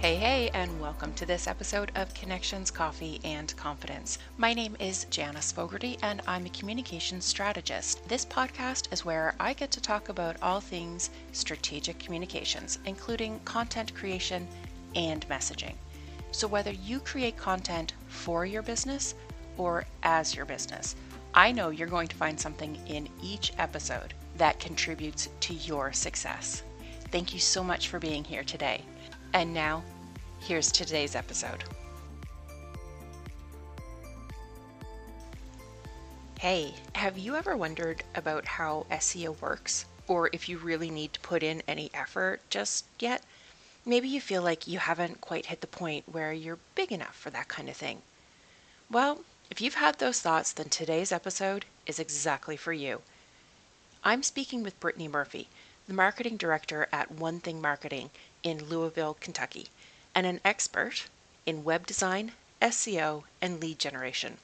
Hey, hey, and welcome to this episode of Connections, Coffee, and Confidence. My name is Janice Fogarty, and I'm a communications strategist. This podcast is where I get to talk about all things strategic communications, including content creation and messaging. So, whether you create content for your business or as your business, I know you're going to find something in each episode that contributes to your success. Thank you so much for being here today. And now, here's today's episode. Hey, have you ever wondered about how SEO works? Or if you really need to put in any effort just yet? Maybe you feel like you haven't quite hit the point where you're big enough for that kind of thing. Well, if you've had those thoughts, then today's episode is exactly for you. I'm speaking with Brittany Murphy, the marketing director at One Thing Marketing in Louisville, Kentucky, and an expert in web design, SEO, and lead generation.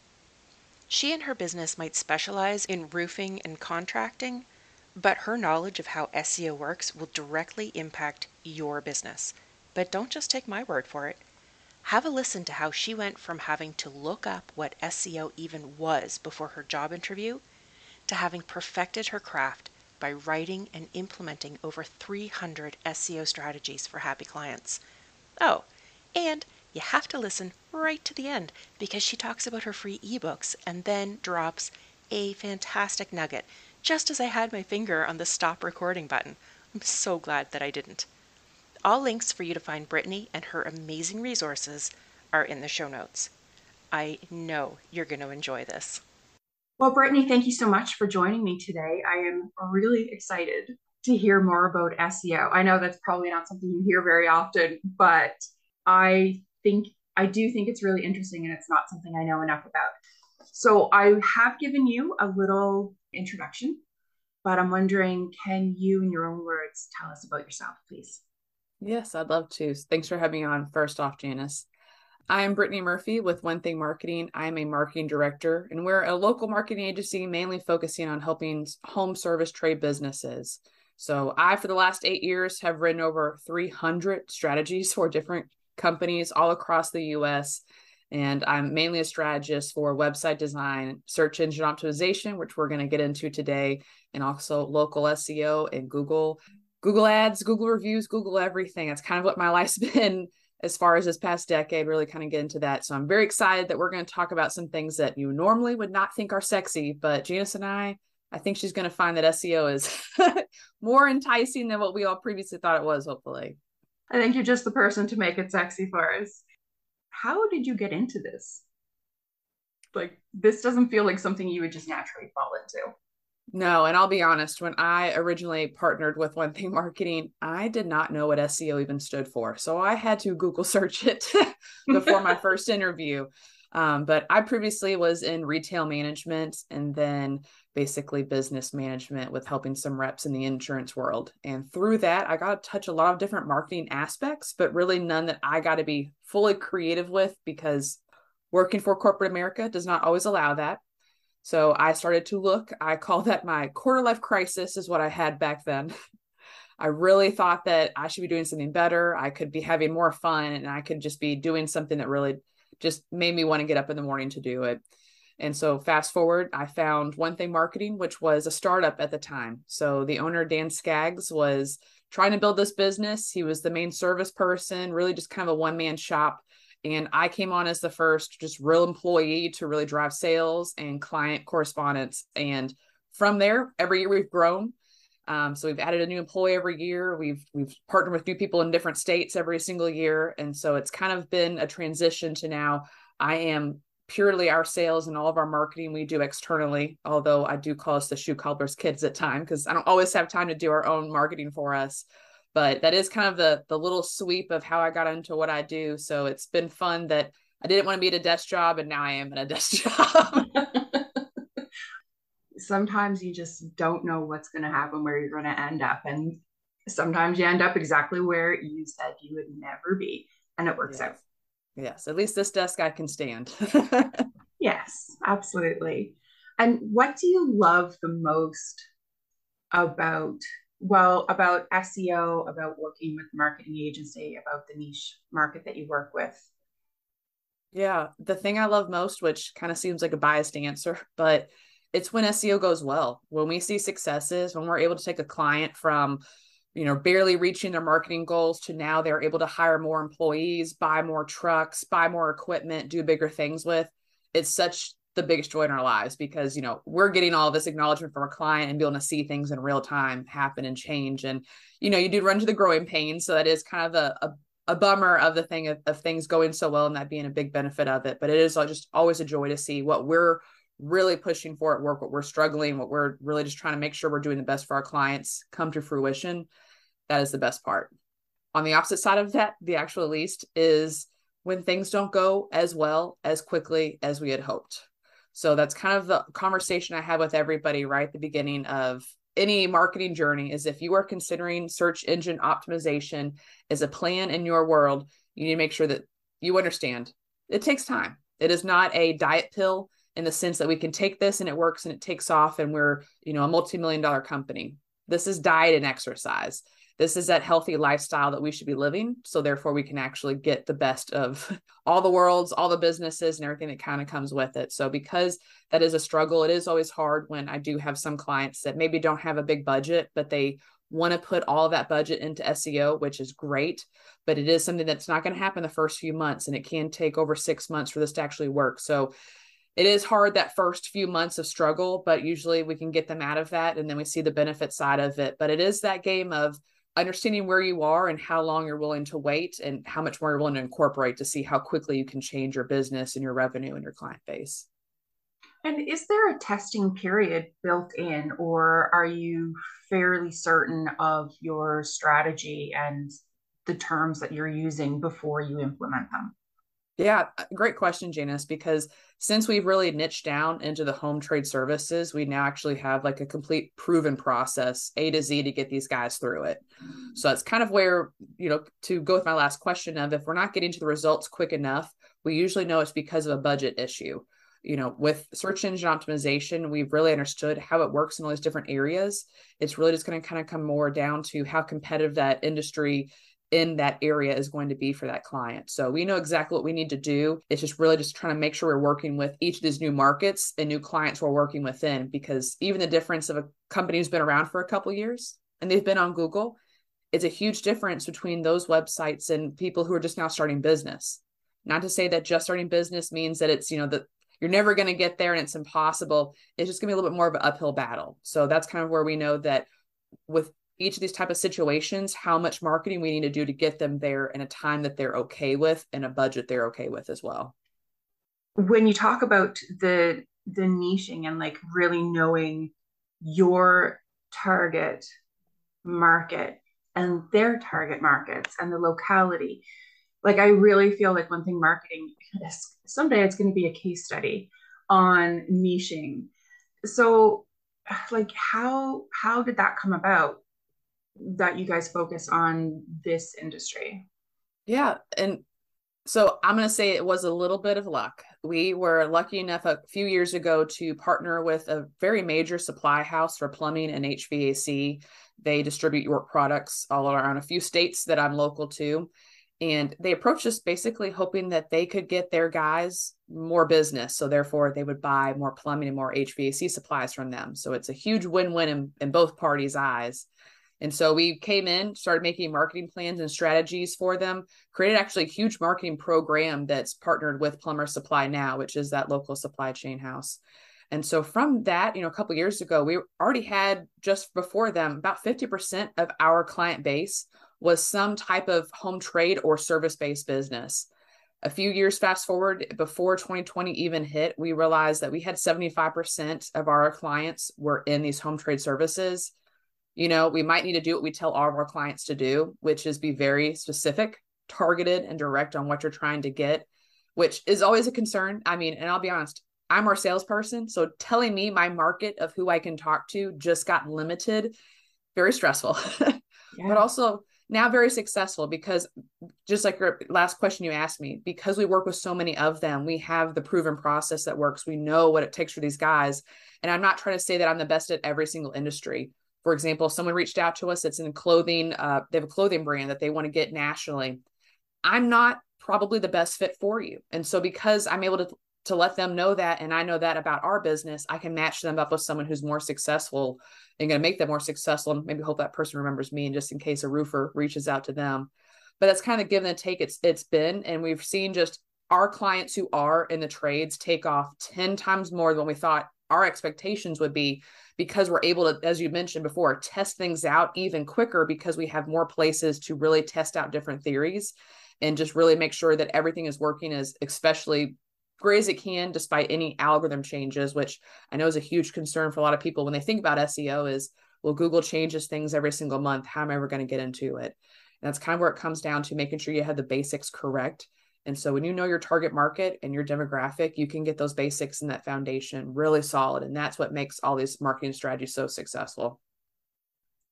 She and her business might specialize in roofing and contracting, but her knowledge of how SEO works will directly impact your business. But don't just take my word for it. Have a listen to how she went from having to look up what SEO even was before her job interview to having perfected her craft by writing and implementing over 300 SEO strategies for happy clients. Oh, and you have to listen right to the end because she talks about her free ebooks and then drops a fantastic nugget just as I had my finger on the stop recording button. I'm so glad that I didn't. All links for you to find Brittany and her amazing resources are in the show notes. I know you're going to enjoy this. Well, Brittany, thank you so much for joining me today. I am really excited to hear more about SEO. I know that's probably not something you hear very often, but I think I do think it's really interesting and it's not something I know enough about. So I have given you a little introduction, but I'm wondering can you, in your own words, tell us about yourself, please? Yes, I'd love to. Thanks for having me on first off, Janice. I'm Brittany Murphy with One Thing Marketing. I'm a marketing director, and we're a local marketing agency mainly focusing on helping home service trade businesses. So, I, for the last eight years, have written over 300 strategies for different companies all across the US. And I'm mainly a strategist for website design, search engine optimization, which we're going to get into today, and also local SEO and Google, Google Ads, Google reviews, Google everything. That's kind of what my life's been as far as this past decade, really kind of get into that. So I'm very excited that we're going to talk about some things that you normally would not think are sexy, but Janice and I, I think she's going to find that SEO is more enticing than what we all previously thought it was, hopefully. I think you're just the person to make it sexy for us. How did you get into this? Like, this doesn't feel like something you would just naturally fall into. No, and I'll be honest, when I originally partnered with One Thing Marketing, I did not know what SEO even stood for. So I had to Google search it before my first interview. Um, but I previously was in retail management and then basically business management with helping some reps in the insurance world. And through that, I got to touch a lot of different marketing aspects, but really none that I got to be fully creative with because working for corporate America does not always allow that. So I started to look. I call that my quarter life crisis, is what I had back then. I really thought that I should be doing something better. I could be having more fun and I could just be doing something that really just made me want to get up in the morning to do it. And so fast forward, I found One Thing Marketing, which was a startup at the time. So the owner, Dan Skaggs, was trying to build this business. He was the main service person, really just kind of a one man shop. And I came on as the first just real employee to really drive sales and client correspondence. And from there, every year we've grown. Um, so we've added a new employee every year. We've we've partnered with new people in different states every single year, and so it's kind of been a transition to now. I am purely our sales and all of our marketing we do externally. Although I do call us the shoe cobbler's kids at time because I don't always have time to do our own marketing for us. But that is kind of the the little sweep of how I got into what I do. So it's been fun that I didn't want to be at a desk job, and now I am in a desk job sometimes you just don't know what's going to happen, where you're going to end up. And sometimes you end up exactly where you said you would never be. And it works yes. out. Yes. At least this desk I can stand. yes, absolutely. And what do you love the most about, well, about SEO, about working with marketing agency, about the niche market that you work with? Yeah, the thing I love most, which kind of seems like a biased answer, but it's when SEO goes well. When we see successes, when we're able to take a client from, you know, barely reaching their marketing goals to now they're able to hire more employees, buy more trucks, buy more equipment, do bigger things with. It's such the biggest joy in our lives because, you know, we're getting all this acknowledgement from a client and being able to see things in real time happen and change. And, you know, you do run to the growing pains. So that is kind of a, a a bummer of the thing of, of, things going so well and that being a big benefit of it. But it is just always a joy to see what we're really pushing for at work, what we're struggling, what we're really just trying to make sure we're doing the best for our clients come to fruition. That is the best part. On the opposite side of that, the actual least is when things don't go as well as quickly as we had hoped. So that's kind of the conversation I have with everybody right at the beginning of any marketing journey is if you are considering search engine optimization as a plan in your world, you need to make sure that you understand it takes time. It is not a diet pill in the sense that we can take this and it works and it takes off and we're you know a multi-million dollar company this is diet and exercise this is that healthy lifestyle that we should be living so therefore we can actually get the best of all the worlds all the businesses and everything that kind of comes with it so because that is a struggle it is always hard when i do have some clients that maybe don't have a big budget but they want to put all that budget into SEO, which is great, but it is something that's not going to happen the first few months and it can take over 6 months for this to actually work. So it is hard that first few months of struggle, but usually we can get them out of that and then we see the benefit side of it. But it is that game of understanding where you are and how long you're willing to wait and how much more you're willing to incorporate to see how quickly you can change your business and your revenue and your client base. And is there a testing period built in, or are you fairly certain of your strategy and the terms that you're using before you implement them? Yeah, uh, great question, Janice, because since we've really niched down into the home trade services, we now actually have like a complete proven process, A to Z, to get these guys through it. So that's kind of where, you know, to go with my last question of if we're not getting to the results quick enough, we usually know it's because of a budget issue. You know, with search engine optimization, we've really understood how it works in all these different areas. It's really just going to kind of come more down to how competitive that industry in that area is going to be for that client. So we know exactly what we need to do. It's just really just trying to make sure we're working with each of these new markets and new clients we're working within because even the difference of a company who's been around for a couple years and they've been on Google, it's a huge difference between those websites and people who are just now starting business. Not to say that just starting business means that it's, you know, that you're never going to get there and it's impossible. It's just going to be a little bit more of an uphill battle. So that's kind of where we know that with each of these type of situations how much marketing we need to do to get them there in a time that they're okay with and a budget they're okay with as well when you talk about the the niching and like really knowing your target market and their target markets and the locality like I really feel like one thing marketing is someday it's going to be a case study on niching. So like how how did that come about that you guys focus on this industry? Yeah, and so I'm going to say it was a little bit of luck. We were lucky enough a few years ago to partner with a very major supply house for plumbing and HVAC. They distribute York products all around a few states that I'm local to. And they approached us basically hoping that they could get their guys more business. So therefore they would buy more plumbing and more HVAC supplies from them. So it's a huge win-win in, in both parties' eyes. And so we came in, started making marketing plans and strategies for them, created actually a huge marketing program that's partnered with Plumber Supply Now, which is that local supply chain house. And so from that, you know, a couple years ago, we already had just before them about 50% of our client base was some type of home trade or service-based business. A few years fast forward before 2020 even hit, we realized that we had 75% of our clients were in these home trade services you know, we might need to do what we tell all of our clients to do, which is be very specific, targeted, and direct on what you're trying to get, which is always a concern. I mean, and I'll be honest, I'm our salesperson. So telling me my market of who I can talk to just got limited, very stressful, yeah. but also now very successful because just like your last question you asked me, because we work with so many of them, we have the proven process that works. We know what it takes for these guys. And I'm not trying to say that I'm the best at every single industry for example, someone reached out to us that's in clothing, uh, they have a clothing brand that they want to get nationally. I'm not probably the best fit for you. And so because I'm able to to let them know that and I know that about our business, I can match them up with someone who's more successful and going to make them more successful and maybe hope that person remembers me and just in case a roofer reaches out to them. But that's kind of given and take it's it's been and we've seen just our clients who are in the trades take off 10 times more than we thought our expectations would be because we're able to, as you mentioned before, test things out even quicker because we have more places to really test out different theories and just really make sure that everything is working as especially great as it can despite any algorithm changes which i know is a huge concern for a lot of people when they think about seo is well google changes things every single month. How am i ever going to get into it? And that's kind of where it comes down to making sure you have the basics correct and so when you know your target market and your demographic, you can get those basics and that foundation really solid. And that's what makes all these marketing strategies so successful.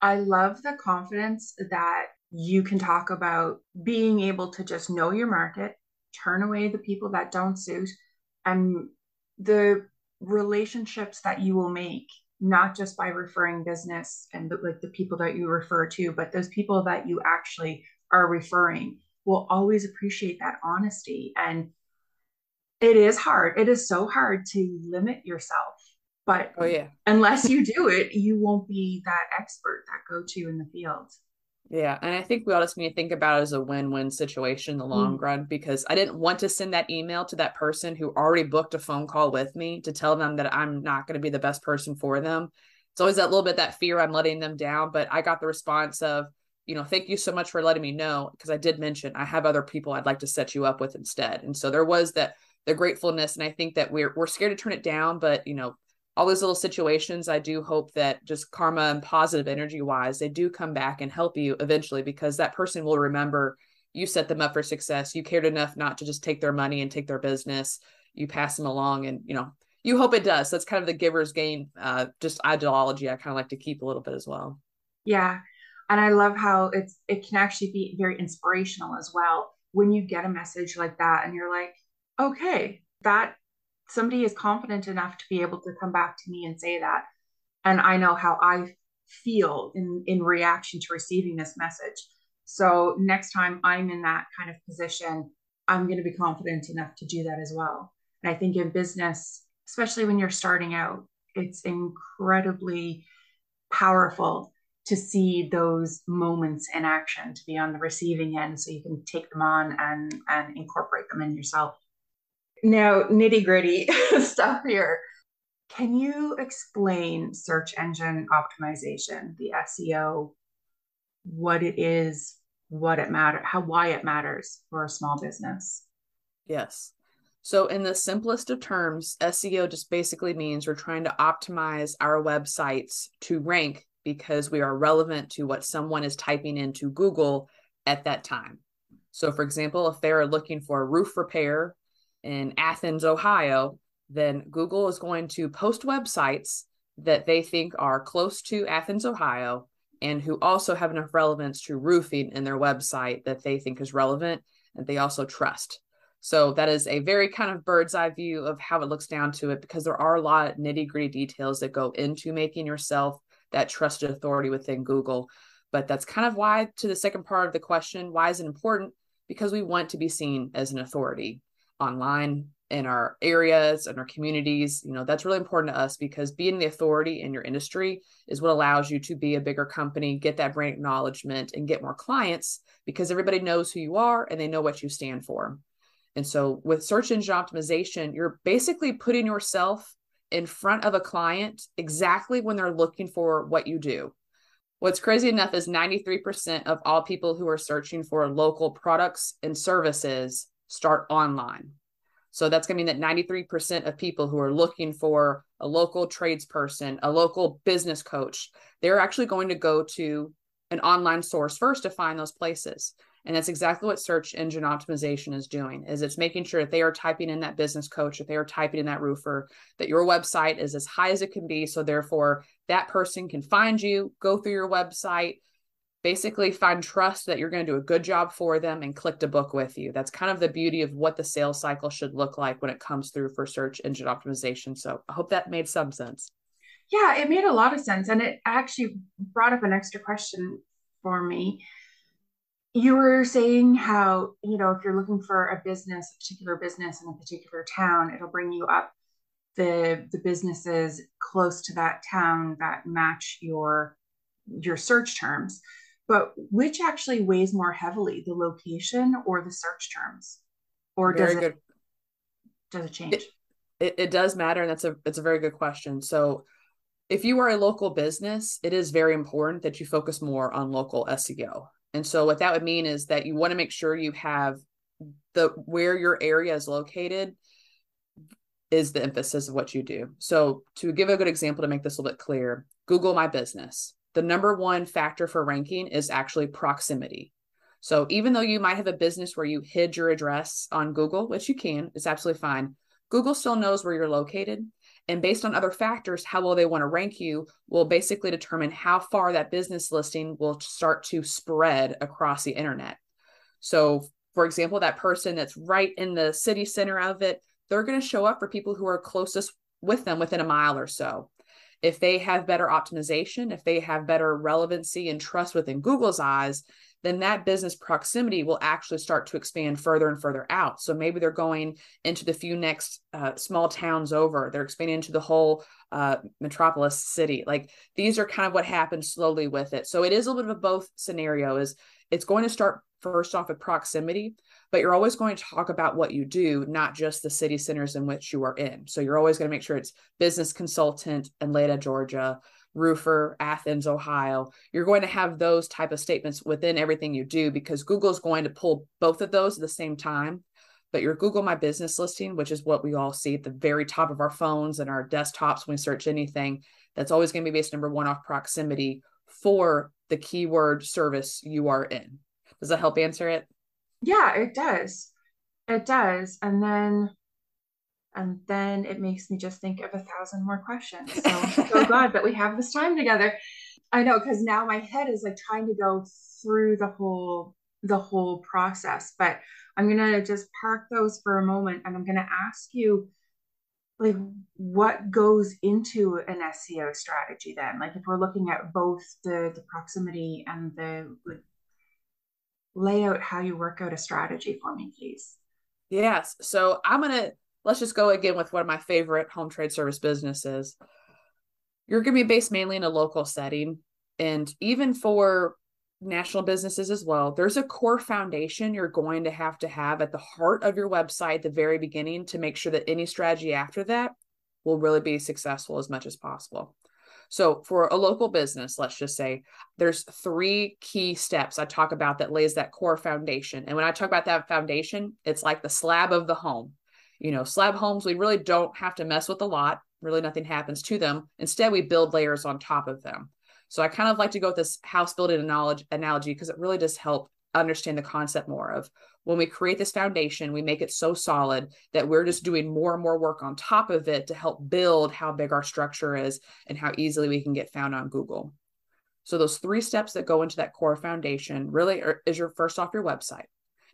I love the confidence that you can talk about being able to just know your market, turn away the people that don't suit, and the relationships that you will make not just by referring business and the, like the people that you refer to but those people that you actually are referring will always appreciate that honesty. And it is hard. It is so hard to limit yourself. But oh, yeah. unless you do it, you won't be that expert, that go to in the field. Yeah. And I think we all just need to think about it as a win win situation in the long mm. run because I didn't want to send that email to that person who already booked a phone call with me to tell them that I'm not going to be the best person for them. It's always that little bit that fear I'm letting them down. But I got the response of, you know, thank you so much for letting me know because I did mention I have other people I'd like to set you up with instead. And so there was that the gratefulness and I think that we're we're scared to turn it down, but you know, all those little situations, I do hope that just karma and positive energy wise, they do come back and help you eventually because that person will remember you set them up for success. You cared enough not to just take their money and take their business. You pass them along and you know, you hope it does. That's kind of the giver's game, uh, just ideology I kind of like to keep a little bit as well. Yeah and i love how it's it can actually be very inspirational as well when you get a message like that and you're like okay that somebody is confident enough to be able to come back to me and say that. And i know how i feel in in reaction to receiving this message. So next time i'm in that kind of position i'm going to be confident enough to do that as well. And i think in business especially when you're starting out it's incredibly powerful to see those moments in action to be on the receiving end so you can take them on and and incorporate them in yourself. Now nitty gritty stuff here. Can you explain search engine optimization the seo what it is what it matter how why it matters for a small business? Yes. So in the simplest of terms seo just basically means we're trying to optimize our websites to rank because we are relevant to what someone is typing into Google at that time. So, for example, if they're looking for roof repair in Athens, Ohio, then Google is going to post websites that they think are close to Athens, Ohio, and who also have enough relevance to roofing in their website that they think is relevant and they also trust. So that is a very kind of bird's eye view of how it looks down to it because there are a lot of nitty gritty details that go into making yourself that trusted authority within Google. But that's kind of why, to the second part of the question, why is it important? Because we want to be seen as an authority online in our areas and our communities you know that's really important to us because being the authority in your industry is what allows you to be a bigger company get that brand acknowledgement and get more clients because everybody knows who you are and they know what you stand for and so with search engine optimization you're basically putting yourself in front of a client exactly when they're looking for what you do What's crazy enough is 93% of all people who are searching for local products and services start online. So that's going to mean that 93% of people who are looking for a local tradesperson, a local business coach, they're actually going to go to an online source first to find those places. And that's exactly what search engine optimization is doing is it's making sure that they are typing in that business coach, that they are typing in that roofer, that your website is as high as it can be. So therefore that person can find you, go through your website, basically find trust that you're going to do a good job for them and click to book with you. That's kind of the beauty of what the sales cycle should look like when it comes through for search engine optimization. So I hope that made some sense. Yeah, it made a lot of sense. And it actually brought up an extra question for me. You were saying how, you know, if you're looking for a business, a particular business in a particular town, it'll bring you up the the businesses close to that town that match your your search terms. But which actually weighs more heavily the location or the search terms? Or very does it does it change? it, it, it does matter and that's a it's a very good question. So if you are a local business it is very important that you focus more on local seo and so what that would mean is that you want to make sure you have the where your area is located is the emphasis of what you do so to give a good example to make this a little bit clear google my business the number one factor for ranking is actually proximity. So even though you might have a business where you hid your address on Google, which you can, it's absolutely fine. Google still knows where you're located. And based on other factors, how well they want to rank you will basically determine how far that business listing will start to spread across the internet. So, for example, that person that's right in the city center of it, they're going to show up for people who are closest with them within a mile or so if they have better optimization, if they have better relevancy and trust within Google's eyes, then that business proximity will actually start to expand further and further out. So maybe they're going into the few next uh, small towns over, they're expanding into the whole uh, metropolis city. Like these are kind of what happens slowly with it. So it is a little bit of a both scenario is it's going to start first off with proximity, but you're always going to talk about what you do, not just the city centers in which you are in. So you're always going to make sure it's business consultant, Atlanta, Georgia, roofer, Athens, Ohio. You're going to have those type of statements within everything you do because Google's going to pull both of those at the same time. But your Google My Business listing, which is what we all see at the very top of our phones and our desktops when we search anything, that's always going to be based number one off proximity for the keyword service you are in. Does that help answer it? Yeah, it does. It does. And then and then it makes me just think of a thousand more questions. So so glad that we have this time together. I know because now my head is like trying to go through the whole the whole process. But I'm gonna just park those for a moment and I'm gonna ask you like what goes into an SEO strategy then? Like if we're looking at both the the proximity and the like lay out how you work out a strategy for me, please? Yes. So I'm going to, let's just go again with one of my favorite home trade service businesses. You're going to be based mainly in a local setting. And even for national businesses as well, there's a core foundation you're going to have to have at the heart of your website, the very beginning, to make sure that any strategy after that will really be successful as much as possible. So for a local business, let's just say there's three key steps I talk about that lays that core foundation. And when I talk about that foundation, it's like the slab of the home. You know, slab homes, we really don't have to mess with a lot. Really, nothing happens to them. Instead, we build layers on top of them. So I kind of like to go with this house building analogy because it really does help understand the concept more of when we create this foundation, we make it so solid that we're just doing more and more work on top of it to help build how big our structure is and how easily we can get found on Google. So those three steps that go into that core foundation really are, is your first off your website.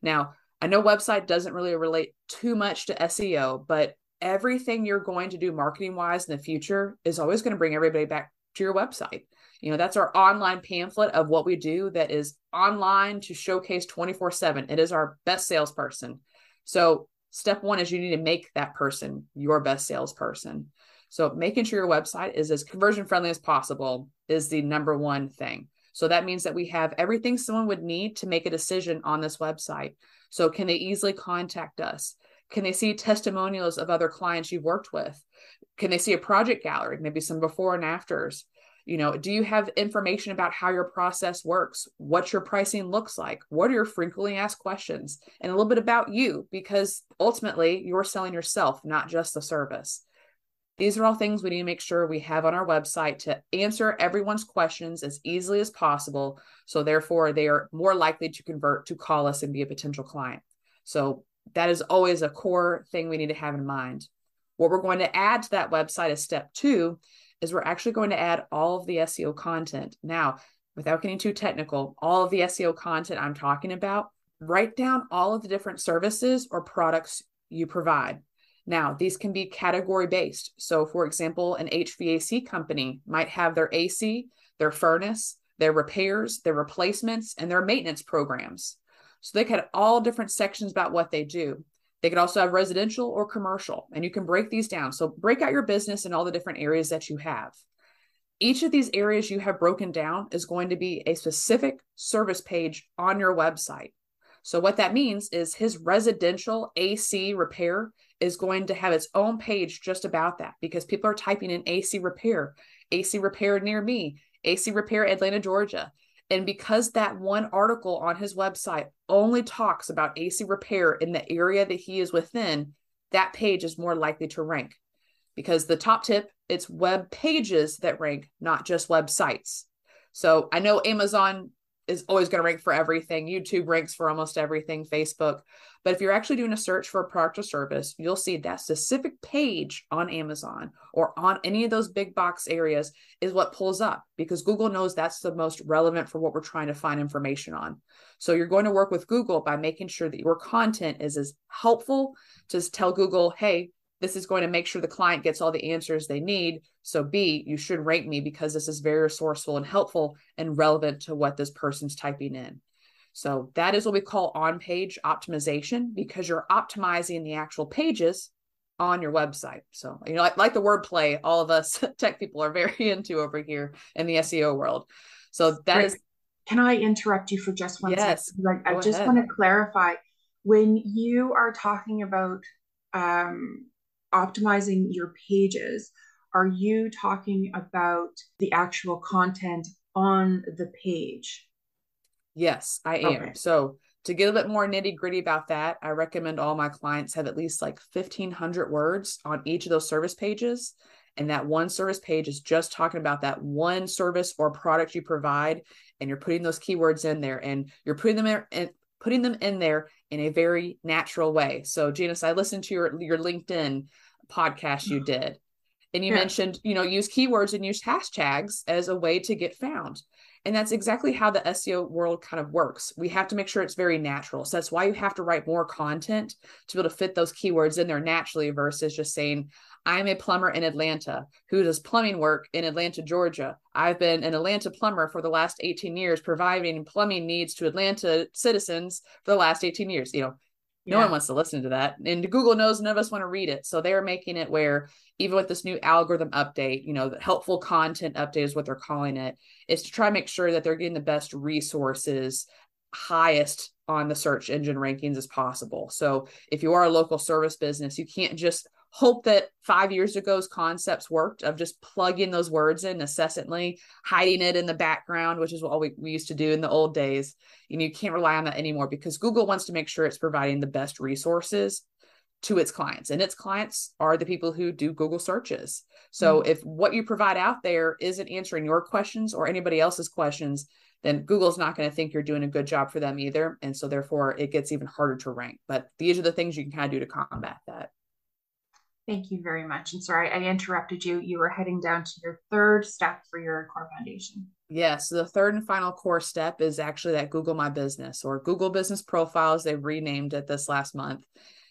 Now, I know website doesn't really relate too much to SEO, but everything you're going to do marketing wise in the future is always going to bring everybody back to your website. You know, that's our online pamphlet of what we do that is online to showcase 24 7. It is our best salesperson. So, step one is you need to make that person your best salesperson. So, making sure your website is as conversion friendly as possible is the number one thing. So, that means that we have everything someone would need to make a decision on this website. So, can they easily contact us? Can they see testimonials of other clients you've worked with? Can they see a project gallery, maybe some before and afters? You know, do you have information about how your process works, what your pricing looks like, what are your frequently asked questions, and a little bit about you, because ultimately you're selling yourself, not just the service. These are all things we need to make sure we have on our website to answer everyone's questions as easily as possible. So, therefore, they are more likely to convert to call us and be a potential client. So, that is always a core thing we need to have in mind. What we're going to add to that website as step two is we're actually going to add all of the SEO content. Now, without getting too technical, all of the SEO content I'm talking about, write down all of the different services or products you provide. Now, these can be category based. So, for example, an HVAC company might have their AC, their furnace, their repairs, their replacements, and their maintenance programs. So, they have all different sections about what they do. They could also have residential or commercial, and you can break these down. So, break out your business in all the different areas that you have. Each of these areas you have broken down is going to be a specific service page on your website. So, what that means is his residential AC repair is going to have its own page just about that because people are typing in AC repair, AC repair near me, AC repair Atlanta, Georgia. And because that one article on his website only talks about AC repair in the area that he is within, that page is more likely to rank. Because the top tip, it's web pages that rank, not just websites. So I know Amazon is always going to rank for everything. YouTube ranks for almost everything, Facebook. But if you're actually doing a search for a product or service, you'll see that specific page on Amazon or on any of those big box areas is what pulls up because Google knows that's the most relevant for what we're trying to find information on. So you're going to work with Google by making sure that your content is as helpful to tell Google, hey, this is going to make sure the client gets all the answers they need. So, B, you should rank me because this is very resourceful and helpful and relevant to what this person's typing in. So, that is what we call on page optimization because you're optimizing the actual pages on your website. So, you know, like, like the wordplay, all of us tech people are very into over here in the SEO world. So, that right. is. Can I interrupt you for just one yes, second? Like, I just ahead. want to clarify when you are talking about um, optimizing your pages, are you talking about the actual content on the page? Yes, I am. Okay. So, to get a bit more nitty gritty about that, I recommend all my clients have at least like 1500 words on each of those service pages. And that one service page is just talking about that one service or product you provide. And you're putting those keywords in there and you're putting them in, putting them in there in a very natural way. So, Janice, I listened to your your LinkedIn podcast you mm. did, and you yeah. mentioned you know use keywords and use hashtags as a way to get found. And that's exactly how the SEO world kind of works. We have to make sure it's very natural. So that's why you have to write more content to be able to fit those keywords in there naturally versus just saying, I'm a plumber in Atlanta who does plumbing work in Atlanta, Georgia. I've been an Atlanta plumber for the last 18 years, providing plumbing needs to Atlanta citizens for the last 18 years. You know, no yeah. one wants to listen to that. And Google knows none of us want to read it. So they're making it where even with this new algorithm update, you know, the helpful content update is what they're calling it, is to try and make sure that they're getting the best resources highest on the search engine rankings as possible. So if you are a local service business, you can't just hope that five years ago's concepts worked of just plugging those words in incessantly, hiding it in the background, which is what we, we used to do in the old days. And you can't rely on that anymore because Google wants to make sure it's providing the best resources to its clients and its clients are the people who do google searches so mm-hmm. if what you provide out there isn't answering your questions or anybody else's questions then Google's not going to think you're doing a good job for them either. And so therefore it gets even harder to rank. But these are the things you can kind of do to combat that. Thank you very much. And sorry, I interrupted you. You were heading down to your third step for your core foundation. Yes, the third and final core step is actually that Google My Business or Google Business Profiles. They renamed it this last month.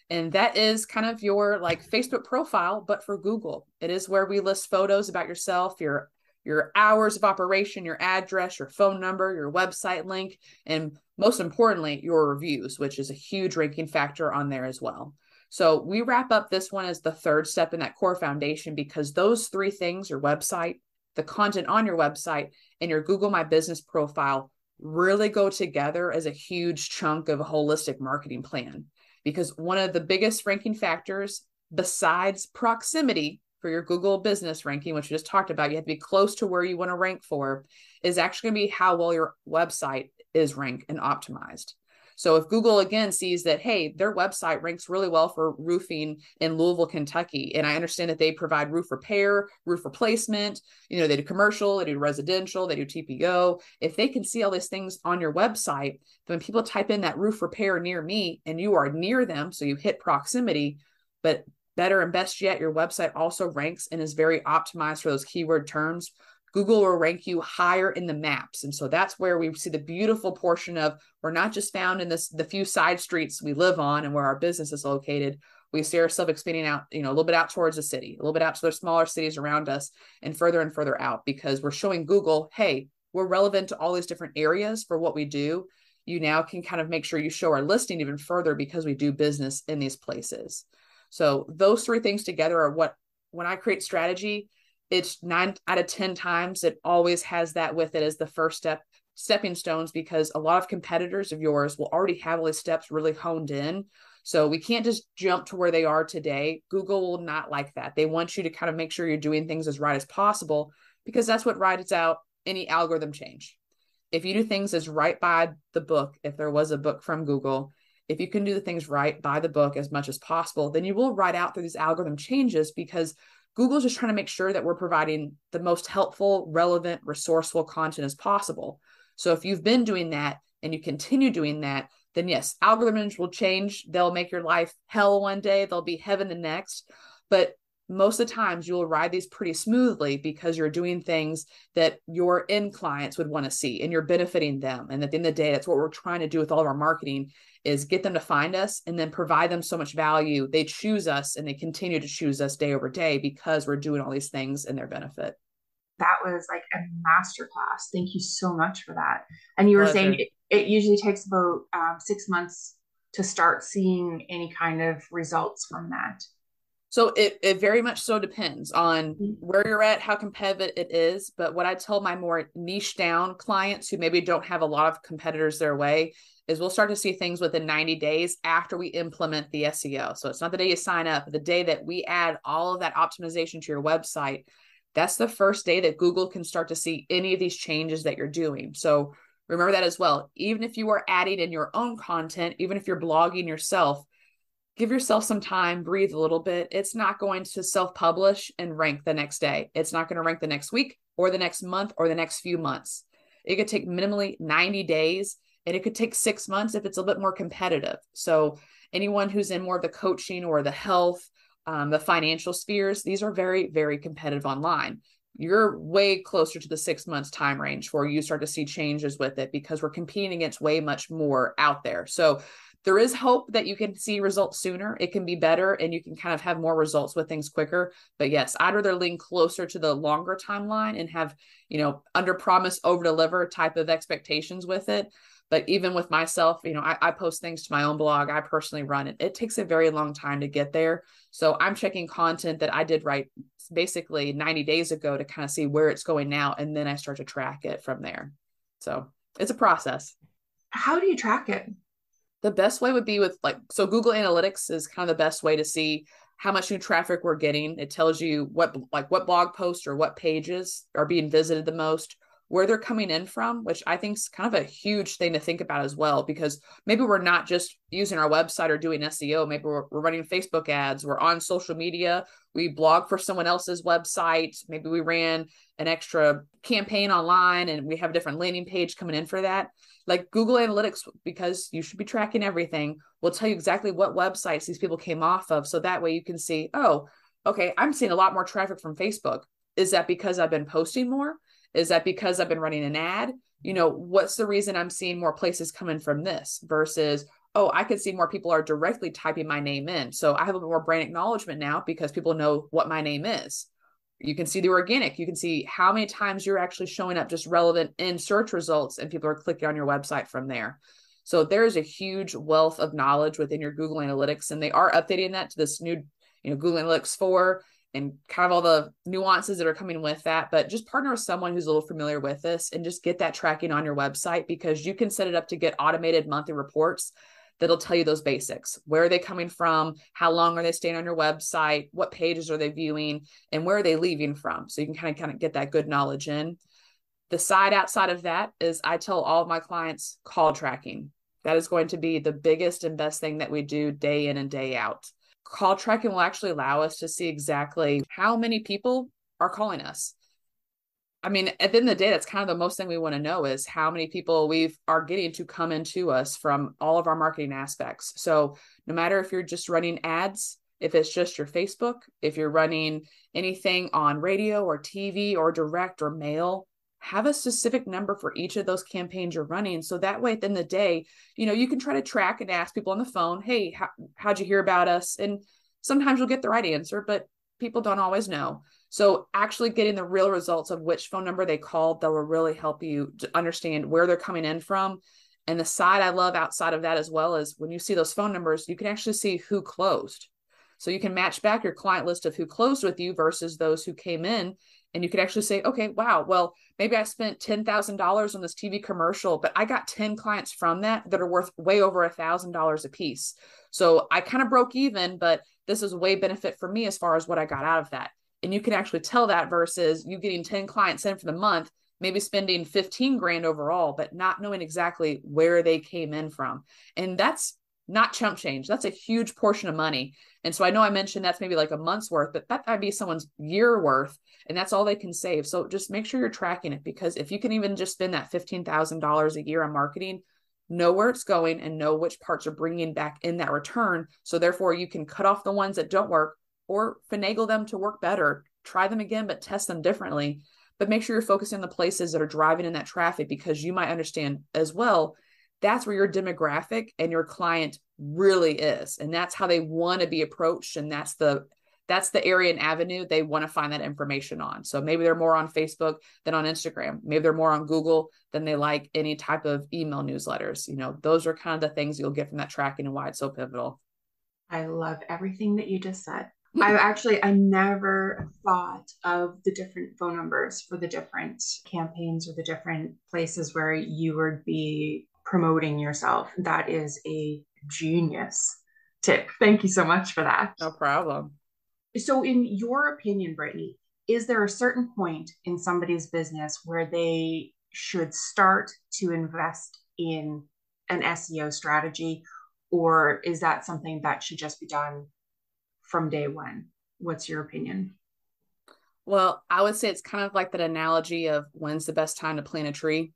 And that is kind of your like Facebook profile, but for Google. It is where we list photos about yourself, your your hours of operation, your address, your phone number, your website link, and most importantly, your reviews, which is a huge ranking factor on there as well. So we wrap up this one as the third step in that core foundation because those three things your website, the content on your website, and your Google My Business profile really go together as a huge chunk of a holistic marketing plan. Because one of the biggest ranking factors, besides proximity for your Google business ranking, which we just talked about, you have to be close to where you want to rank for, is actually going to be how well your website is ranked and optimized. So if Google again sees that, hey, their website ranks really well for roofing in Louisville, Kentucky, and I understand that they provide roof repair, roof replacement, you know, they do commercial, they do residential, they do TPO. If they can see all these things on your website, then when people type in that roof repair near me and you are near them, so you hit proximity, but better and best yet, your website also ranks and is very optimized for those keyword terms. Google will rank you higher in the maps. And so that's where we see the beautiful portion of we're not just found in this the few side streets we live on and where our business is located. We see ourselves expanding out, you know, a little bit out towards the city, a little bit out to the smaller cities around us, and further and further out because we're showing Google, hey, we're relevant to all these different areas for what we do. You now can kind of make sure you show our listing even further because we do business in these places. So those three things together are what when I create strategy, it's nine out of 10 times it always has that with it as the first step stepping stones because a lot of competitors of yours will already have all these steps really honed in. So we can't just jump to where they are today. Google will not like that. They want you to kind of make sure you're doing things as right as possible because that's what rides out any algorithm change. If you do things as right by the book if there was a book from google if you can do the things right by the book as much as possible then you will ride out through these algorithm changes because Google's just trying to make sure that we're providing the most helpful, relevant, resourceful content as possible. So if you've been doing that and you continue doing that, then yes, algorithms will change. They'll make your life hell one day, they'll be heaven the next. But most of the times you will ride these pretty smoothly because you're doing things that your end clients would want to see and you're benefiting them. And at the end of the day, that's what we're trying to do with all of our marketing is get them to find us and then provide them so much value. They choose us and they continue to choose us day over day because we're doing all these things in their benefit. That was like a masterclass. Thank you so much for that. And you were Pleasure. saying it, it, usually takes about um, six months to start seeing any kind of results from that. So it, it very much so depends on mm-hmm. where you're at, how competitive it is. But what I tell my more niche down clients who maybe don't have a lot of competitors their way is we'll start to see things within 90 days after we implement the SEO. So it's not the day you sign up, the day that we add all of that optimization to your website. That's the first day that Google can start to see any of these changes that you're doing. So remember that as well. Even if you are adding in your own content, even if you're blogging yourself, give yourself some time, breathe a little bit. It's not going to self publish and rank the next day. It's not going to rank the next week or the next month or the next few months. It could take minimally 90 days and it could take six months if it's a bit more competitive. So, anyone who's in more of the coaching or the health, um, the financial spheres, these are very, very competitive online. You're way closer to the six months time range where you start to see changes with it because we're competing against way much more out there. So, there is hope that you can see results sooner. It can be better and you can kind of have more results with things quicker. But yes, I'd rather lean closer to the longer timeline and have, you know, under promise, over deliver type of expectations with it. But even with myself, you know, I, I post things to my own blog. I personally run it. It takes a very long time to get there. So I'm checking content that I did write basically 90 days ago to kind of see where it's going now. And then I start to track it from there. So it's a process. How do you track it? The best way would be with like so google analytics is kind of the best way to see how much new traffic we're getting. It tells you what like what blog posts or what pages are being visited the most where they're coming in from, which I think is kind of a huge thing to think about as well, because maybe we're not just using our website or doing SEO. Maybe we're, we're running Facebook ads, we're on social media, we blog for someone else's website. Maybe we ran an extra campaign online and we have a different landing page coming in for that. Like Google Analytics, because you should be tracking everything, will tell you exactly what websites these people came off of. So that way you can see, oh, okay, I'm seeing a lot more traffic from Facebook. Is that because I've been posting more? Is that because I've been running an ad? You know, what's the reason I'm seeing more places coming from this versus, oh, I could see more people are directly typing my name in. So I have a more brand acknowledgement now because people know what my name is. You can see the organic. You can see how many times you're actually showing up just relevant in search results and people are clicking on your website from there. So there's a huge wealth of knowledge within your Google Analytics, and they are updating that to this new, you know, Google Analytics 4 and kind of all the nuances that are coming with that. But just partner with someone who's a little familiar with this and just get that tracking on your website because you can set it up to get automated monthly reports that'll tell you those basics. Where are they coming from? How long are they staying on your website? What pages are they viewing? And where are they leaving from? So you can kind of kind of get that good knowledge in. The side outside of that is I tell all of my clients call tracking. That is going to be the biggest and best thing that we do day in and day out call tracking will actually allow us to see exactly how many people are calling us. I mean, at the end of the day, that's kind of the most thing we want to know is how many people we are getting to come into us from all of our marketing aspects. So no matter if you're just running ads, if it's just your Facebook, if you're running anything on radio or TV or direct or mail, have a specific number for each of those campaigns you're running. So that way, at the end of the day, you know, you can try to track and ask people on the phone, hey, how, how'd you hear about us? And sometimes you'll get the right answer, but people don't always know. So actually getting the real results of which phone number they called that will really help you to understand where they're coming in from. And the side I love outside of that as well is when you see those phone numbers, you can actually see who closed. So you can match back your client list of who closed with you versus those who came in and you could actually say okay wow well maybe i spent $10000 on this tv commercial but i got 10 clients from that that are worth way over a thousand dollars a piece so i kind of broke even but this is way benefit for me as far as what i got out of that. And you can actually tell that versus you getting 10 clients in for the month maybe spending 15 grand overall but not knowing exactly where they came in from. And that's not chump change. That's a huge portion of money and so i know i mentioned that's maybe like a month's worth but that might be someone's year worth and that's all they can save. So just make sure you're tracking it because if you can even just spend that $15,000 a year on marketing, know where it's going and know which parts are bringing back in that return. So therefore you can cut off the ones that don't work or finagle them to work better. Try them again, but test them differently. But make sure you're focusing on the places that are driving in that traffic because you might understand as well that's where your demographic and your client really is and that's how they want to be approached and that's the that's the area and avenue they want to find that information on. So maybe they're more on Facebook than on Instagram. Maybe they're more on Google than they like any type of email newsletters. You know, those are kind of the things you'll get from that tracking and why it's so pivotal. I love everything that you just said. Hmm. I actually I never thought of the different phone numbers for the different campaigns or the different places where you would be promoting yourself. That is a genius tip. Thank you so much for that. No problem. So, in your opinion, Brittany, is there a certain point in somebody's business where they should start to invest in an SEO strategy, or is that something that should just be done from day one? What's your opinion? Well, I would say it's kind of like that analogy of when's the best time to plant a tree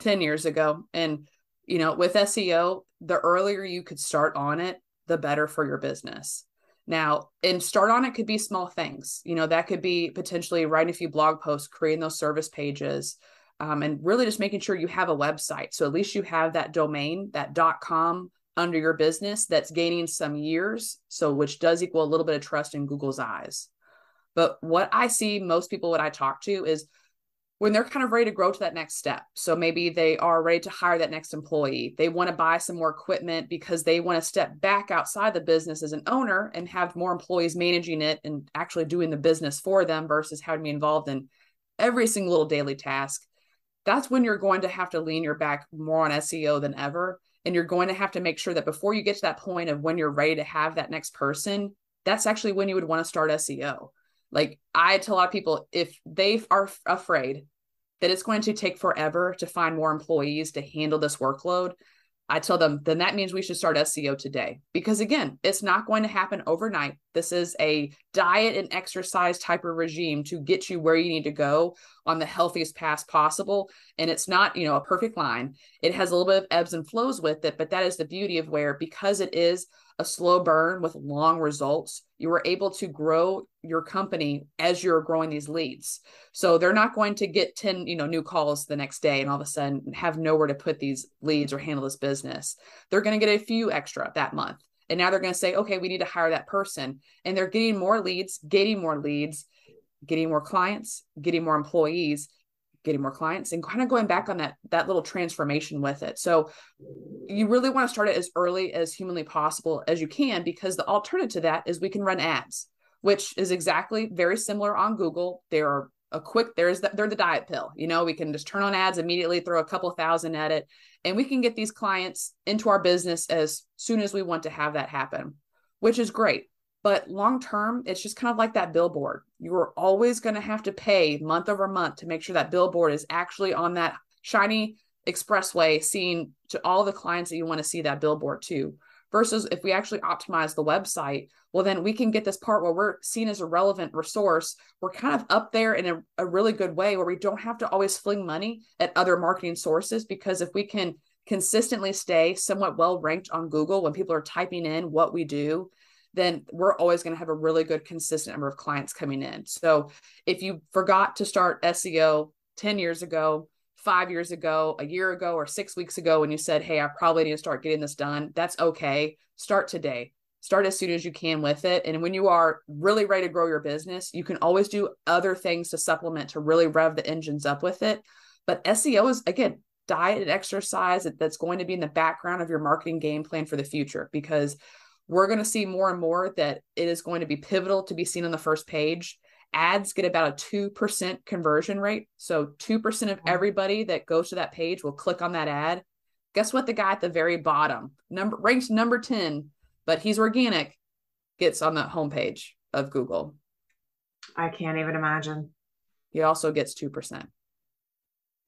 10 years ago. And, you know, with SEO, the earlier you could start on it, the better for your business. Now, and start on it could be small things. You know, that could be potentially writing a few blog posts, creating those service pages, um, and really just making sure you have a website. So at least you have that domain, that .com under your business that's gaining some years. So which does equal a little bit of trust in Google's eyes. But what I see most people, what I talk to is when they're kind of ready to grow to that next step. So maybe they are ready to hire that next employee. They want to buy some more equipment because they want to step back outside the business as an owner and have more employees managing it and actually doing the business for them versus having to be involved in every single little daily task. That's when you're going to have to lean your back more on SEO than ever. And you're going to have to make sure that before you get to that point of when you're ready to have that next person, that's actually when you would want to start SEO like I tell a lot of people if they are afraid that it's going to take forever to find more employees to handle this workload, I tell them, then that means we should start SEO today. Because again, it's not going to happen overnight. This is a diet and exercise type of regime to get you where you need to go on the healthiest path possible. And it's not, you know, a perfect line. It has a little bit of ebbs and flows with it, but that is the beauty of where, because it is a slow burn with long results, you were able to grow your company as you're growing these leads. So they're not going to get 10, you know, new calls the next day and all of a sudden have nowhere to put these leads or handle this business. They're going to get a few extra that month. And now they're going to say, okay, we need to hire that person. And they're getting more leads, getting more leads, getting more clients, getting more employees getting more clients and kind of going back on that that little transformation with it. So you really want to start it as early as humanly possible as you can because the alternative to that is we can run ads which is exactly very similar on google. They're a quick there's the, they're the diet pill you know we can just turn on ads immediately throw a couple thousand at it and we can get these clients into our business as soon as we want to have that happen which is great but long term, it's just kind of like that billboard. You are always going to have to pay month over month to make sure that billboard is actually on that shiny expressway, seen to all the clients that you want to see that billboard to. Versus if we actually optimize the website, well, then we can get this part where we're seen as a relevant resource. We're kind of up there in a, a really good way where we don't have to always fling money at other marketing sources because if we can consistently stay somewhat well ranked on Google when people are typing in what we do then we're always going to have a really good consistent number of clients coming in. So if you forgot to start SEO 10 years ago, five years ago, a year ago, or six weeks ago, when you said, Hey, I probably need to start getting this done, that's okay. Start today. Start as soon as you can with it. And when you are really ready to grow your business, you can always do other things to supplement to really rev the engines up with it. But SEO is, again, diet and exercise that's going to be in the background of your marketing game plan for the future because we're going to see more and more that it is going to be pivotal to be seen on the first page. Ads get about a 2% conversion rate. So 2% of everybody that goes to that page will click on that ad. Guess what? The guy at the very bottom, number ranks number 10, but he's organic, gets on the homepage of Google. I can't even imagine. He also gets 2%.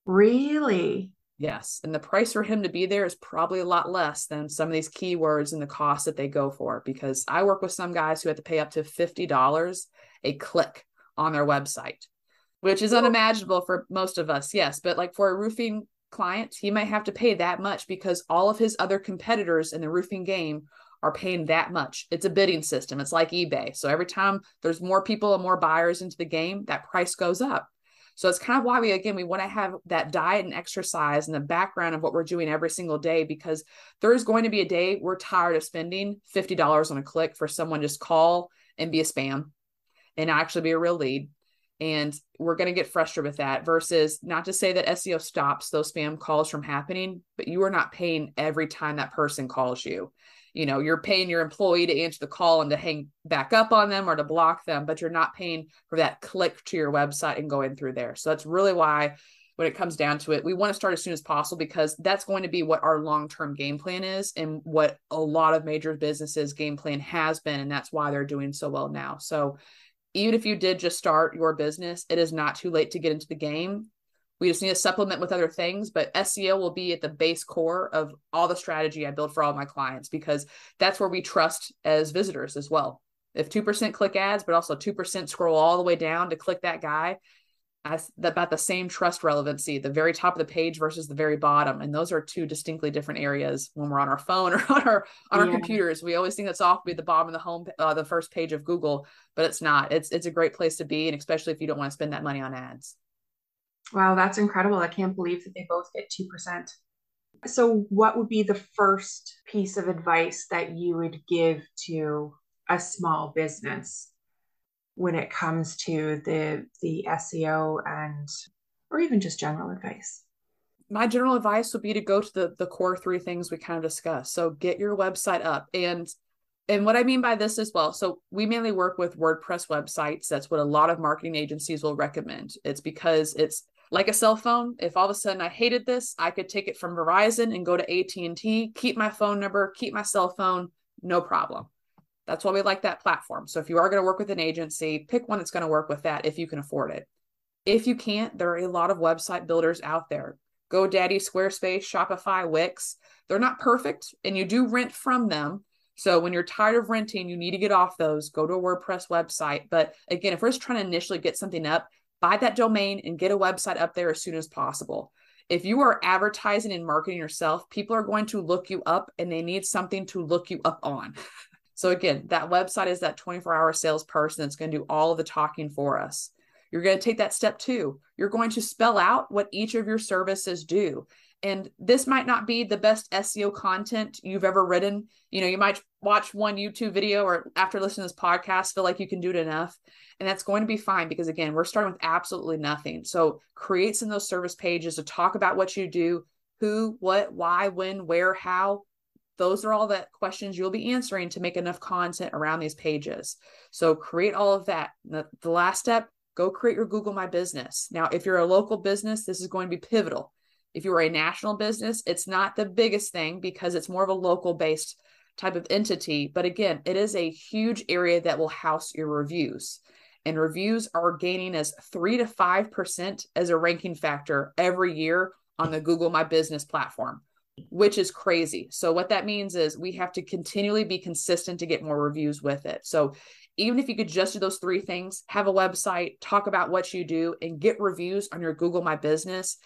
Really? Yes. And the price for him to be there is probably a lot less than some of these keywords and the cost that they go for. Because I work with some guys who have to pay up to $50 a click on their website, which is unimaginable for most of us. Yes. But like for a roofing client, he might have to pay that much because all of his other competitors in the roofing game are paying that much. It's a bidding system. It's like eBay. So every time there's more people and more buyers into the game, that price goes up. So it's kind of why we, again, we want to have that diet and exercise in the background of what we're doing every single day because there is going to be a day we're tired of spending $50 on a click for someone just call and be a spam and actually be a real lead. And we're going to get frustrated with that versus not to say that SEO stops those spam calls from happening, but you are not paying every time that person calls you you know you're paying your employee to answer the call and to hang back up on them or to block them but you're not paying for that click to your website and going through there. So that's really why when it comes down to it we want to start as soon as possible because that's going to be what our long-term game plan is and what a lot of major businesses game plan has been and that's why they're doing so well now. So even if you did just start your business it is not too late to get into the game we just need to supplement with other things, but SEO will be at the base core of all the strategy I build for all my clients because that's where we trust as visitors as well. If 2% click ads, but also 2% scroll all the way down to click that guy, that's about the same trust relevancy, the very top of the page versus the very bottom. And those are two distinctly different areas when we're on our phone or on our on our computers. We always think that's off be the bottom of the home, uh, the first page of Google, but it's not. It's it's a great place to be, and especially if you don't want to spend that money on ads. Wow, that's incredible. I can't believe that they both get 2%. So, what would be the first piece of advice that you would give to a small business when it comes to the the SEO and or even just general advice? My general advice would be to go to the the core three things we kind of discussed. So, get your website up and and what I mean by this as well, so we mainly work with WordPress websites. That's what a lot of marketing agencies will recommend. It's because it's like a cell phone if all of a sudden i hated this i could take it from verizon and go to at&t keep my phone number keep my cell phone no problem that's why we like that platform so if you are going to work with an agency pick one that's going to work with that if you can afford it If you can't, there are a lot of website builders out there. GoDaddy, Squarespace, Shopify, Wix. They're not perfect and you do rent from them. So when you're tired of renting, you need to get off those, go to a WordPress website. But again, if we're just trying to initially get something up, buy that domain and get a website up there as soon as possible. If you are advertising and marketing yourself, people are going to look you up and they need something to look you up on. So again, that website is that 24 hour salesperson that's going to do all of the talking for us. You're going to take that step two. You're going to spell out what each of your services do. And this might not be the best SEO content you've ever written. You know, you might watch one YouTube video or after listening to this podcast, feel like you can do it enough. And that's going to be fine because, again, we're starting with absolutely nothing. So create some those service pages to talk about what you do who, what, why, when, where, how. Those are all the questions you'll be answering to make enough content around these pages. So create all of that. The, the last step, go create your Google My Business. Now, if you're a local business, this is going to be pivotal. If you are a national business, it's not the biggest thing because it's more of a local based type of entity. But again, it is a huge area that will house your reviews. And reviews are gaining as three to 5% as a ranking factor every year on the Google My Business platform, which is crazy. So, what that means is we have to continually be consistent to get more reviews with it. So, even if you could just do those three things, have a website, talk about what you do, and get reviews on your Google My Business,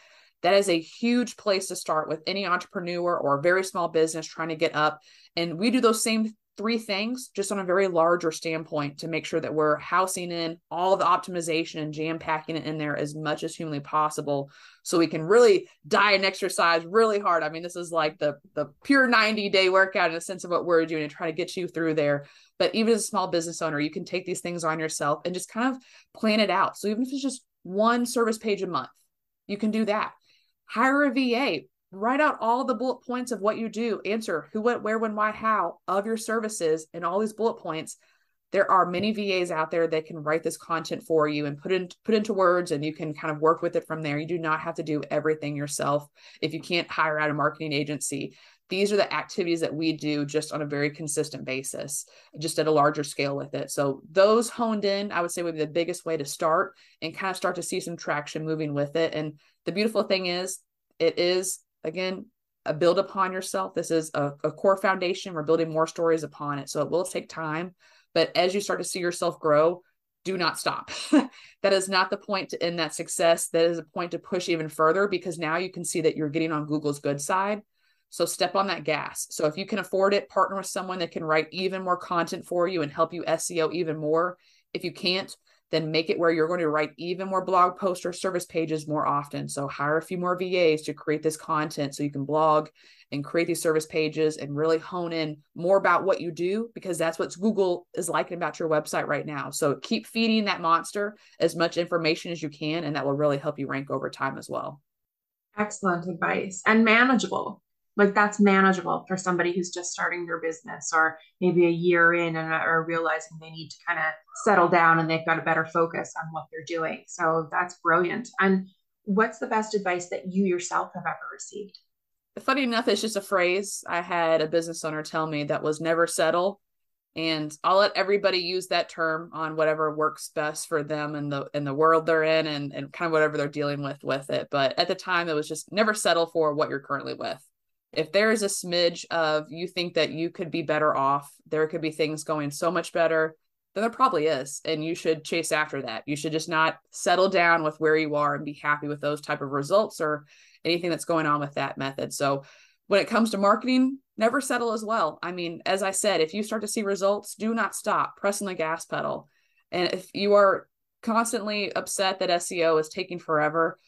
that is a huge place to start with any entrepreneur or very small business trying to get up. And we do those same three things just on a very larger standpoint to make sure that we're housing in all the optimization and jam packing it in there as much as humanly possible so we can really diet and exercise really hard. I mean this is like the the pure 90 day workout in a sense of what we're doing and try to get you through there. But even as a small business owner you can take these things on yourself and just kind of plan it out. So even if it's just one service page a month you can do that hire a va write out all the bullet points of what you do. Answer who what where when why how of your services and all these bullet points. There are many vas out there that can write this content for you and put in put into words and you can kind of work with it from there. You do not have to do everything yourself if you can't hire out a marketing agency these are the activities that we do just on a very consistent basis just at a larger scale with it so those honed in i would say would be the biggest way to start and kind of start to see some traction moving with it and the beautiful thing is it is again, a build upon yourself. This is a, a core foundation. We're building more stories upon it. So it will take time. But as you start to see yourself grow, do not stop. that is not the point to end that success. That is a point to push even further because now you can see that you're getting on Google's good side. So step on that gas. So if you can afford it, partner with someone that can write even more content for you and help you SEO even more. If you can't, then make it where you're going to write even more blog posts or service pages more often. So hire a few more VAs to create this content so you can blog and create these service pages and really hone in more about what you do because that's what Google is liking about your website right now. So keep feeding that monster as much information as you can, and that will really help you rank over time as well. Excellent advice and manageable like that's manageable for somebody who's just starting their business or maybe a year in and are realizing they need to kind of settle down and they've got a better focus on what they're doing. So that's brilliant. And what's the best advice that you yourself have ever received? Funny enough it's just a phrase i had a business owner tell me that was never settle. And i'll let everybody use that term on whatever works best for them and the in the world they're in and, and kind of whatever they're dealing with with it. But at the time it was just never settle for what you're currently with if there is a smidge of you think that you could be better off, there could be things going so much better, then there probably is. And you should chase after that. You should just not settle down with where you are and be happy with those type of results or anything that's going on with that method. So when it comes to marketing, never settle as well. I mean, as I said, if you start to see results, do not stop pressing the gas pedal. And if you are constantly upset that SEO is taking forever,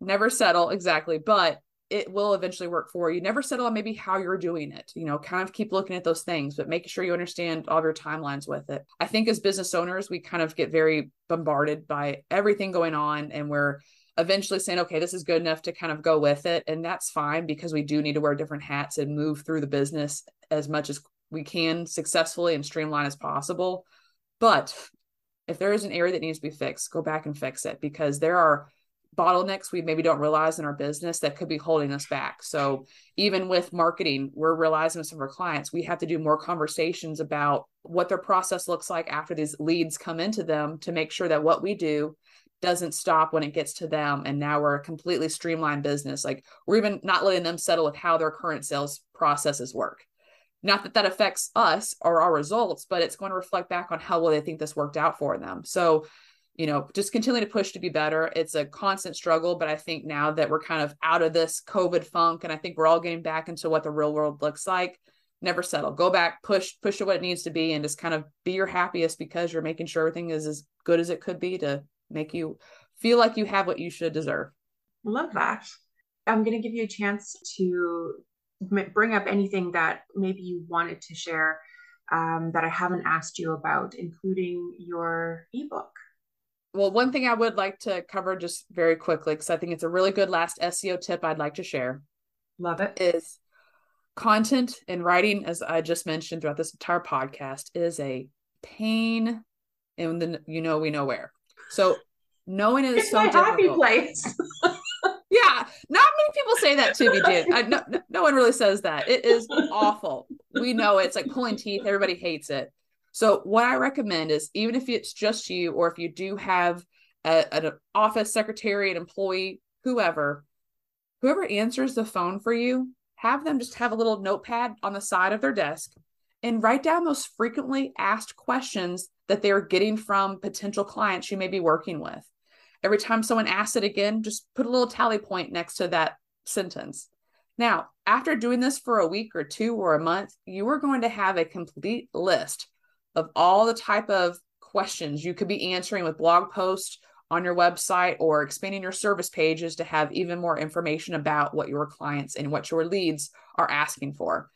never settle exactly, but it will eventually work for you. Never settle on maybe how you're doing it. You know, kind of keep looking at those things, but making sure you understand all of your timelines with it. I think as business owners, we kind of get very bombarded by everything going on and we're eventually saying, okay, this is good enough to kind of go with it. And that's fine because we do need to wear different hats and move through the business as much as we can successfully and streamline as possible. But if there is an area that needs to be fixed, go back and fix it because there are bottlenecks we maybe don't realize in our business that could be holding us back. So even with marketing, we're realizing with some of our clients, we have to do more conversations about what their process looks like after these leads come into them to make sure that what we do doesn't stop when it gets to them. And now we're a completely streamlined business. Like we're even not letting them settle with how their current sales processes work. Not that that affects us or our results but it's going to reflect back on how well they think this worked out for them. So you know just continue to push to be better. It's a constant struggle but i think now that we're kind of out of this covid funk and i think we're all getting back into what the real world looks like never settle. Go back push push to what it needs to be and just kind of be your happiest because you're making sure everything is as good as it could be to make you feel like you have what you should deserve. Love that. I'm going to give you a chance to bring up anything that maybe you wanted to share um, that i haven't asked you about including your ebook well one thing i would like to cover just very quickly because i think it's a really good last seo tip i'd like to share love it is content and writing, as I just mentioned throughout this entire podcast, is a pain and then you know we know where. So knowing it is it's so my difficult. happy place. yeah, not many people say that to me, Jan. I, no, no one really says that. It is awful. We know it. it's like pulling teeth. Everybody hates it. So what I recommend is even if it's just you, or if you do have a, an office secretary, an employee, whoever, whoever answers the phone for you, have them just have a little notepad on the side of their desk and write down those frequently asked questions that they're getting from potential clients you may be working with. Every time someone asks it again, just put a little tally point next to that sentence. Now, after doing this for a week or two or a month, you are going to have a complete list of all the type of questions you could be answering with blog posts on your website or expanding your service pages to have even more information about what your clients and what your leads are asking for.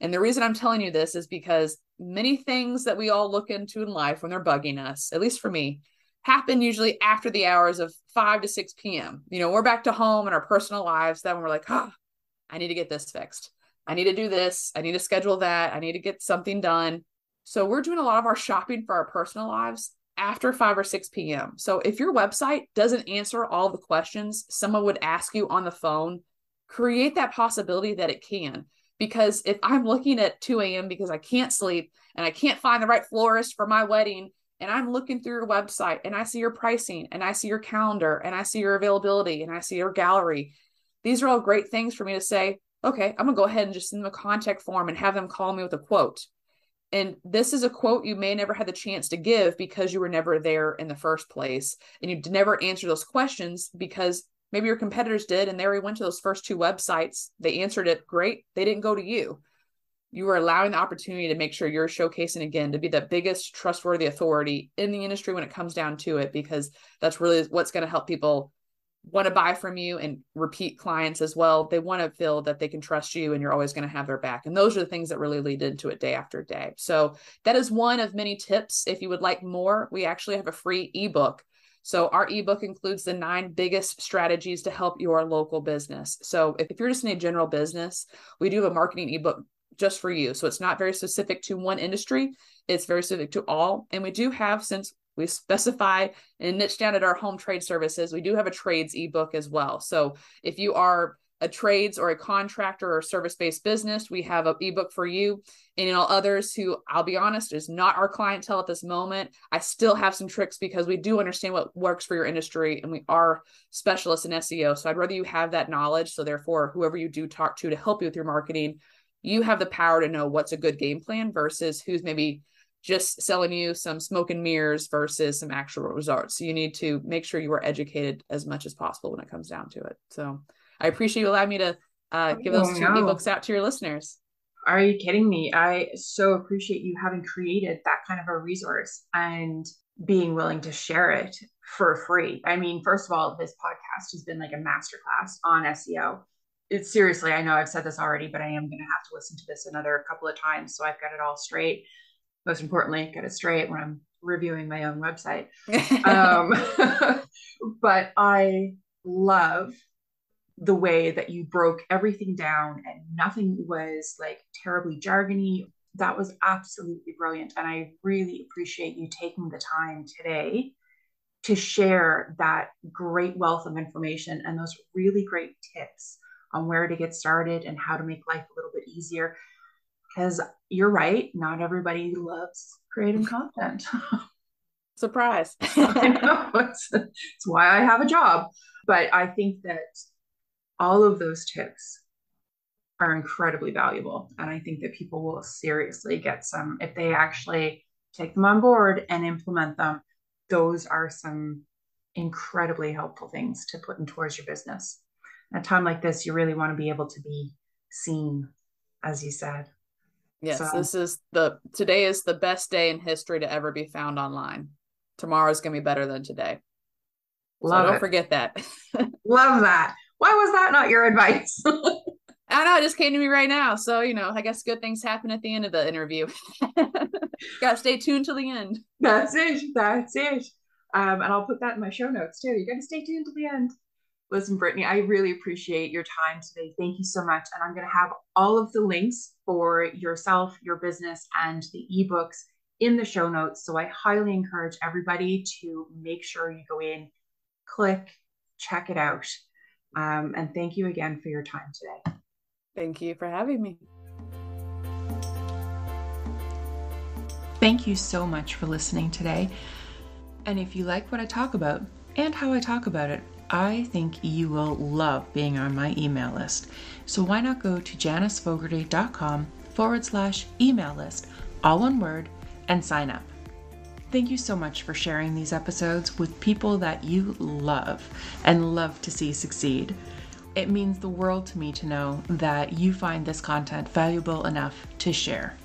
And the reason I'm telling you this is because many things that we all look into in life when they're bugging us, at least for me, happen usually after the hours of 5 to 6 p.m. You know, we're back to home in our personal lives. Then we're like, oh, I need to get this fixed. I need to do this. I need to schedule that. I need to get something done. So we're doing a lot of our shopping for our personal lives after 5 or 6 p.m. So if your website doesn't answer all the questions someone would ask you on the phone, create that possibility that it can. Because if I'm looking at 2 a.m. because I can't sleep and I can't find the right florist for my wedding, and I'm looking through your website and I see your pricing and I see your calendar and I see your availability and I see your gallery, these are all great things for me to say, okay, I'm gonna go ahead and just send them a contact form and have them call me with a quote and this is a quote you may never had the chance to give because you were never there in the first place. And you never answer those questions because maybe your competitors did and they already went to those first two websites. They answered it great. They didn't go to you. You are allowing the opportunity to make sure you're showcasing again to be the biggest trustworthy authority in the industry when it comes down to it, because that's really what's going to help people want to buy from you and repeat clients as well. They want to feel that they can trust you and you're always going to have their back. And those are the things that really lead into it day after day. So that is one of many tips. If you would like more, we actually have a free ebook. So our ebook includes the nine biggest strategies to help your local business. So if you're just in a general business, we do have a marketing ebook just for you. So it's not very specific to one industry. It's very specific to all. And we do have, since we specify and niche down at our home trade services. We do have a trades ebook as well. So if you are a trades or a contractor or service based business, we have an ebook for you. And know, others who I'll be honest is not our clientele at this moment. I still have some tricks because we do understand what works for your industry and we are specialists in SEO. So I'd rather you have that knowledge. So therefore, whoever you do talk to to help you with your marketing, you have the power to know what's a good game plan versus who's maybe just selling you some smoke and mirrors versus some actual results. So you need to make sure you are educated as much as possible when it comes down to it. So I appreciate you allowing me to uh, give those two ebooks out to your listeners. Are you kidding me? I so appreciate you having created that kind of a resource and being willing to share it for free. I mean, first of all, this podcast has been like a masterclass on SEO. It's seriously, I know I've said this already, but I am going to have to listen to this another couple of times so I've got it all straight most importantly, get it straight when I'm reviewing my own website. um, but I love the way that you broke everything down and nothing was like terribly jargony. That was absolutely brilliant. And I really appreciate you taking the time today to share that great wealth of information and those really great tips on where to get started and how to make life a little bit easier because you're right, not everybody loves creating content. Surprise. I know. It's, it's why I have a job. But I think that all of those tips are incredibly valuable. And I think that people will seriously get some if they actually take them on board and implement them. Those are some incredibly helpful things to put in towards your business. At a time like this, you really want to be able to be seen, as you said. Yes, so, this is the today is the best day in history to ever be found online. Tomorrow is going to be better than today. Love so don't it. forget that. love that. Why was that not your advice? I don't know, it just came to me right now. So, you know, I guess good things happen at the end of the interview. Got to stay tuned till the end. That's it. That's it. Um, and I'll put that in my show notes too. You got to stay tuned till the end. Listen, Brittany, I really appreciate your time today. Thank you so much. And I'm going to have all of the links for yourself, your business, and the ebooks in the show notes. So I highly encourage everybody to make sure you go in, click, check it out. Um, and thank you again for your time today. Thank you for having me. Thank you so much for listening today. And if you like what I talk about and how I talk about it, I think you will love being on my email list. So why not go to janicefogarty.com forward slash email list, all one word, and sign up. Thank you so much for sharing these episodes with people that you love and love to see succeed. It means the world to me to know that you find this content valuable enough to share.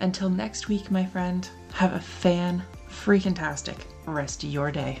Until next week, my friend, have a fan freaking tastic rest of your day.